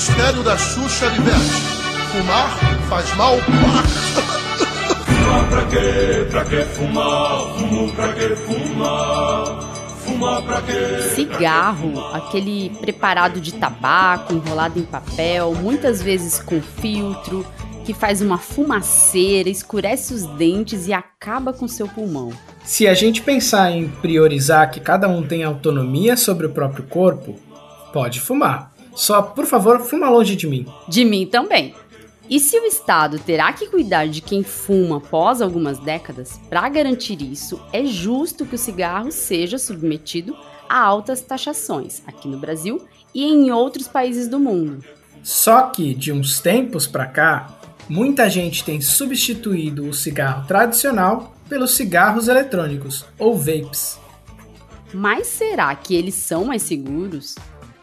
Ministério da Xuxa liberte. Fumar faz mal. Fumar pra quê? Pra que fumar? Fumo pra que fumar? Fumar pra quê? Cigarro, aquele preparado de tabaco enrolado em papel, muitas vezes com filtro, que faz uma fumaceira, escurece os dentes e acaba com seu pulmão. Se a gente pensar em priorizar que cada um tem autonomia sobre o próprio corpo, pode fumar. Só, por favor, fuma longe de mim. De mim também. E se o Estado terá que cuidar de quem fuma após algumas décadas, para garantir isso, é justo que o cigarro seja submetido a altas taxações aqui no Brasil e em outros países do mundo. Só que de uns tempos para cá, muita gente tem substituído o cigarro tradicional pelos cigarros eletrônicos, ou vapes. Mas será que eles são mais seguros?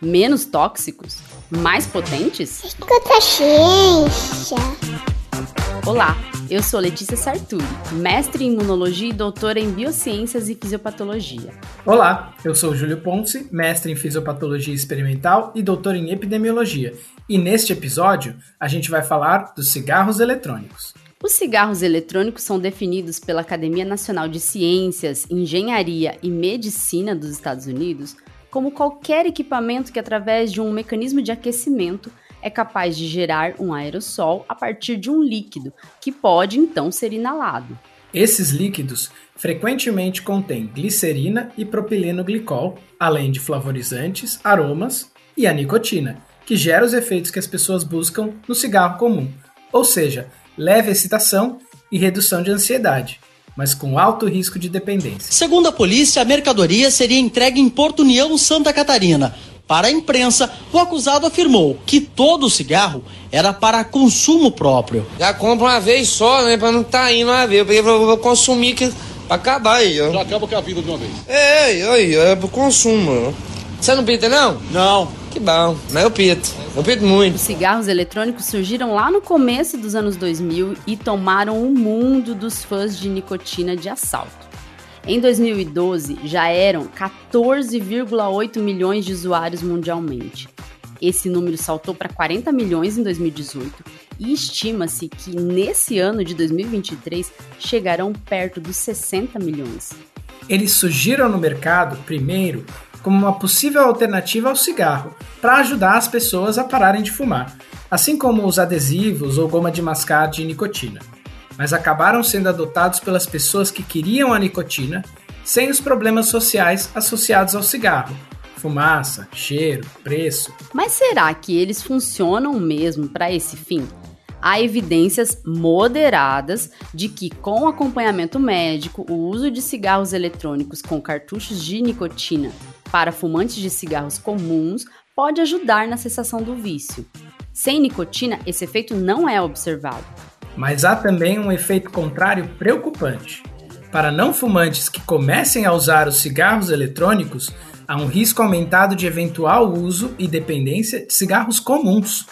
Menos tóxicos? Mais potentes? Escuta ciência. Olá, eu sou Letícia Sarturi, mestre em imunologia e doutora em biociências e fisiopatologia. Olá, eu sou Júlio Ponce, mestre em fisiopatologia experimental e doutor em epidemiologia. E neste episódio, a gente vai falar dos cigarros eletrônicos. Os cigarros eletrônicos são definidos pela Academia Nacional de Ciências, Engenharia e Medicina dos Estados Unidos como qualquer equipamento que, através de um mecanismo de aquecimento, é capaz de gerar um aerossol a partir de um líquido, que pode então ser inalado. Esses líquidos frequentemente contêm glicerina e propileno glicol, além de flavorizantes, aromas e a nicotina, que gera os efeitos que as pessoas buscam no cigarro comum, ou seja, leve excitação e redução de ansiedade, mas com alto risco de dependência. Segundo a polícia, a mercadoria seria entregue em Porto União, Santa Catarina. Para a imprensa, o acusado afirmou que todo o cigarro era para consumo próprio. Já compra uma vez só, né? Para não estar tá indo uma vez. Eu vou consumir que, para acabar aí, ó. Já acaba com a vida de uma vez. É, é, é, é pro consumo. Você não pita, não? Não. Que bom, mas eu pito. Eu muito. Os cigarros eletrônicos surgiram lá no começo dos anos 2000 e tomaram o mundo dos fãs de nicotina de assalto. Em 2012, já eram 14,8 milhões de usuários mundialmente. Esse número saltou para 40 milhões em 2018 e estima-se que nesse ano de 2023 chegarão perto dos 60 milhões. Eles surgiram no mercado primeiro como uma possível alternativa ao cigarro, para ajudar as pessoas a pararem de fumar, assim como os adesivos ou goma de mascar de nicotina. Mas acabaram sendo adotados pelas pessoas que queriam a nicotina sem os problemas sociais associados ao cigarro, fumaça, cheiro, preço. Mas será que eles funcionam mesmo para esse fim? Há evidências moderadas de que, com acompanhamento médico, o uso de cigarros eletrônicos com cartuchos de nicotina para fumantes de cigarros comuns pode ajudar na cessação do vício. Sem nicotina, esse efeito não é observado. Mas há também um efeito contrário preocupante. Para não fumantes que comecem a usar os cigarros eletrônicos, há um risco aumentado de eventual uso e dependência de cigarros comuns.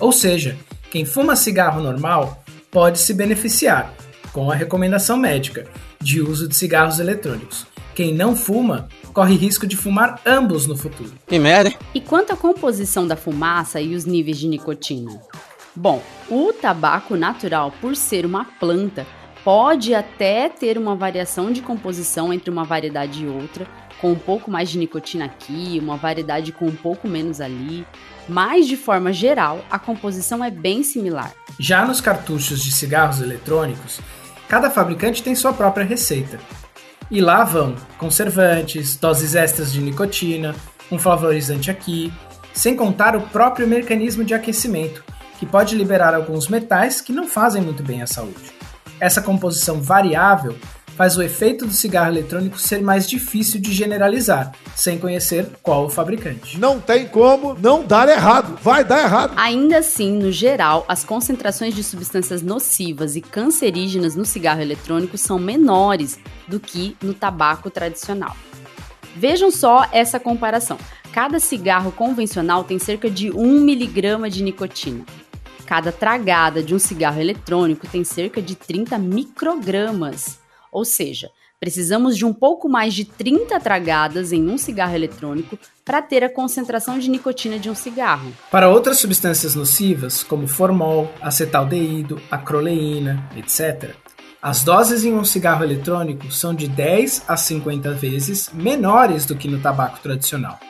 Ou seja, quem fuma cigarro normal pode se beneficiar, com a recomendação médica, de uso de cigarros eletrônicos. Quem não fuma corre risco de fumar ambos no futuro. Que merda, hein? E quanto à composição da fumaça e os níveis de nicotina? Bom, o tabaco natural, por ser uma planta, pode até ter uma variação de composição entre uma variedade e outra, com um pouco mais de nicotina aqui, uma variedade com um pouco menos ali, mas de forma geral, a composição é bem similar. Já nos cartuchos de cigarros eletrônicos, cada fabricante tem sua própria receita. E lá vão conservantes, doses extras de nicotina, um flavorizante aqui, sem contar o próprio mecanismo de aquecimento, que pode liberar alguns metais que não fazem muito bem à saúde. Essa composição variável faz o efeito do cigarro eletrônico ser mais difícil de generalizar, sem conhecer qual o fabricante. Não tem como não dar errado. Vai dar errado. Ainda assim, no geral, as concentrações de substâncias nocivas e cancerígenas no cigarro eletrônico são menores do que no tabaco tradicional. Vejam só essa comparação. Cada cigarro convencional tem cerca de 1 miligrama de nicotina. Cada tragada de um cigarro eletrônico tem cerca de 30 microgramas. Ou seja, Precisamos de um pouco mais de 30 tragadas em um cigarro eletrônico para ter a concentração de nicotina de um cigarro. Para outras substâncias nocivas, como formol, acetaldeído, acroleína, etc., as doses em um cigarro eletrônico são de 10 a 50 vezes menores do que no tabaco tradicional.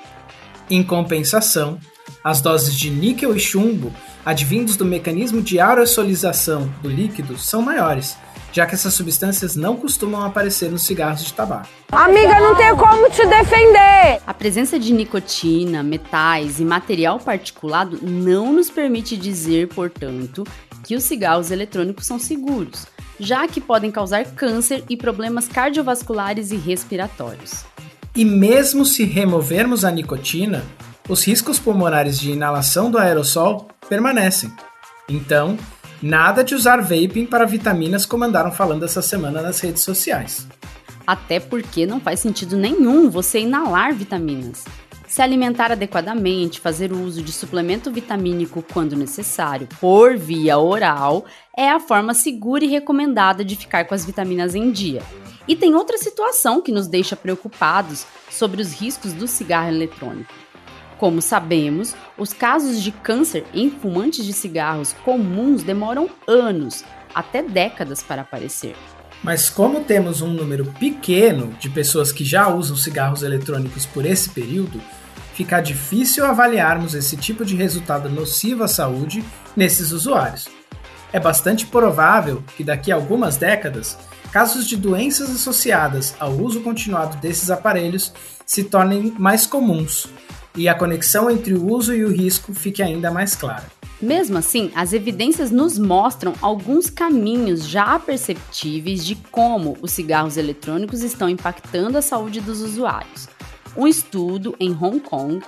Em compensação, as doses de níquel e chumbo, advindos do mecanismo de aerosolização do líquido, são maiores, já que essas substâncias não costumam aparecer nos cigarros de tabaco. Amiga, não tem como te defender! A presença de nicotina, metais e material particulado não nos permite dizer, portanto, que os cigarros eletrônicos são seguros, já que podem causar câncer e problemas cardiovasculares e respiratórios. E mesmo se removermos a nicotina, os riscos pulmonares de inalação do aerossol permanecem. Então, Nada de usar vaping para vitaminas como andaram falando essa semana nas redes sociais. Até porque não faz sentido nenhum você inalar vitaminas. Se alimentar adequadamente, fazer o uso de suplemento vitamínico quando necessário, por via oral, é a forma segura e recomendada de ficar com as vitaminas em dia. E tem outra situação que nos deixa preocupados sobre os riscos do cigarro eletrônico. Como sabemos, os casos de câncer em fumantes de cigarros comuns demoram anos, até décadas para aparecer. Mas como temos um número pequeno de pessoas que já usam cigarros eletrônicos por esse período, fica difícil avaliarmos esse tipo de resultado nocivo à saúde nesses usuários. É bastante provável que daqui a algumas décadas, casos de doenças associadas ao uso continuado desses aparelhos se tornem mais comuns, e a conexão entre o uso e o risco fique ainda mais clara. Mesmo assim, as evidências nos mostram alguns caminhos já perceptíveis de como os cigarros eletrônicos estão impactando a saúde dos usuários. Um estudo em Hong Kong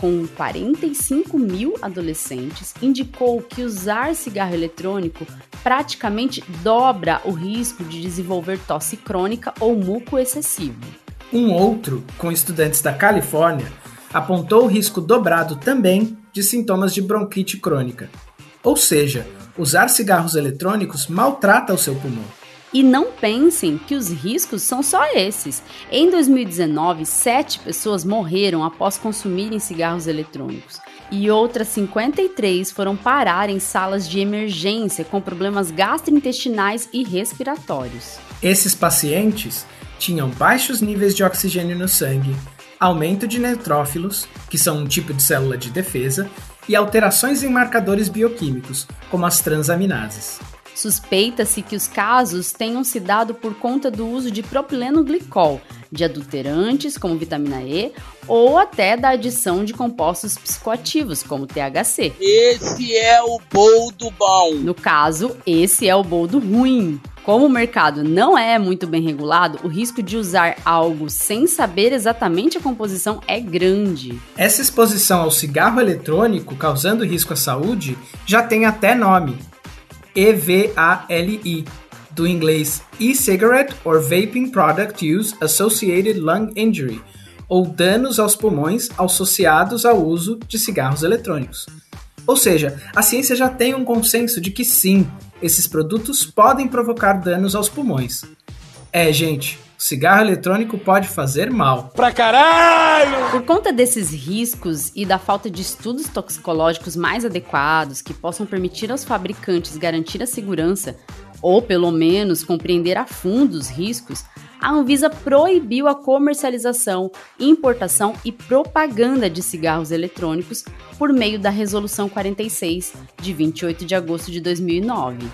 com 45 mil adolescentes, indicou que usar cigarro eletrônico praticamente dobra o risco de desenvolver tosse crônica ou muco excessivo. Um outro, com estudantes da Califórnia, apontou o risco dobrado também de sintomas de bronquite crônica. Ou seja, usar cigarros eletrônicos maltrata o seu pulmão. E não pensem que os riscos são só esses. Em 2019, sete pessoas morreram após consumirem cigarros eletrônicos. E outras 53 foram parar em salas de emergência com problemas gastrointestinais e respiratórios. Esses pacientes tinham baixos níveis de oxigênio no sangue, aumento de neutrófilos, que são um tipo de célula de defesa, e alterações em marcadores bioquímicos, como as transaminases. Suspeita-se que os casos tenham se dado por conta do uso de propileno glicol, de adulterantes como vitamina E ou até da adição de compostos psicoativos como THC. Esse é o boldo bom. No caso, esse é o boldo ruim. Como o mercado não é muito bem regulado, o risco de usar algo sem saber exatamente a composição é grande. Essa exposição ao cigarro eletrônico causando risco à saúde já tem até nome: EVALI, do inglês E-Cigarette or Vaping Product Use Associated Lung Injury, ou danos aos pulmões associados ao uso de cigarros eletrônicos. Ou seja, a ciência já tem um consenso de que sim, esses produtos podem provocar danos aos pulmões. É, gente, cigarro eletrônico pode fazer mal. Pra caralho! Por conta desses riscos e da falta de estudos toxicológicos mais adequados que possam permitir aos fabricantes garantir a segurança, ou pelo menos compreender a fundo os riscos, a Anvisa proibiu a comercialização, importação e propaganda de cigarros eletrônicos por meio da Resolução 46, de 28 de agosto de 2009.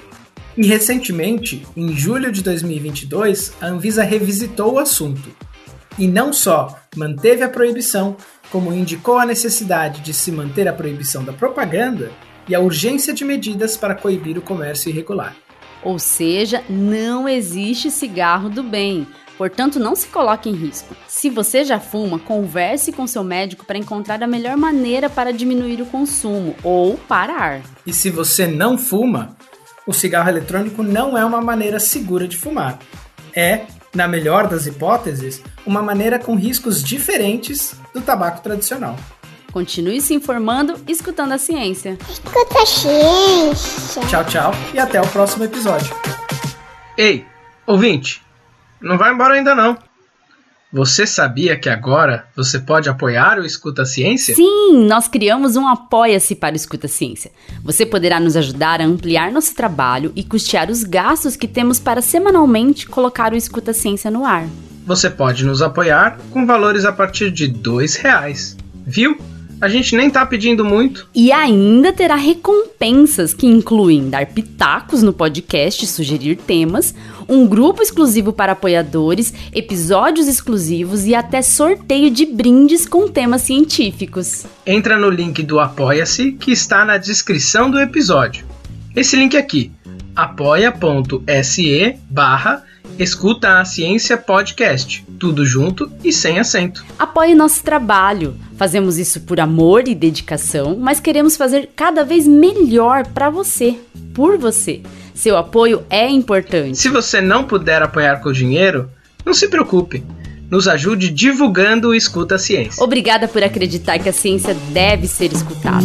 E recentemente, em julho de 2022, a Anvisa revisitou o assunto. E não só manteve a proibição, como indicou a necessidade de se manter a proibição da propaganda e a urgência de medidas para coibir o comércio irregular. Ou seja, não existe cigarro do bem. Portanto, não se coloque em risco. Se você já fuma, converse com seu médico para encontrar a melhor maneira para diminuir o consumo ou parar. E se você não fuma, o cigarro eletrônico não é uma maneira segura de fumar. É, na melhor das hipóteses, uma maneira com riscos diferentes do tabaco tradicional. Continue se informando e escutando a ciência. Escuta a ciência. Tchau, tchau e até o próximo episódio. Ei, ouvinte! Não vai embora ainda não. Você sabia que agora você pode apoiar o Escuta Ciência? Sim, nós criamos um Apoia-se para o Escuta Ciência. Você poderá nos ajudar a ampliar nosso trabalho e custear os gastos que temos para semanalmente colocar o Escuta Ciência no ar. Você pode nos apoiar com valores a partir de dois reais. Viu? A gente nem tá pedindo muito. E ainda terá recompensas que incluem dar pitacos no podcast, sugerir temas, um grupo exclusivo para apoiadores, episódios exclusivos e até sorteio de brindes com temas científicos. Entra no link do Apoia-se que está na descrição do episódio. Esse link aqui, apoia.se barra Escuta a Ciência Podcast, tudo junto e sem acento. Apoie nosso trabalho. Fazemos isso por amor e dedicação, mas queremos fazer cada vez melhor para você, por você. Seu apoio é importante. Se você não puder apoiar com dinheiro, não se preocupe. Nos ajude divulgando o Escuta a Ciência. Obrigada por acreditar que a ciência deve ser escutada.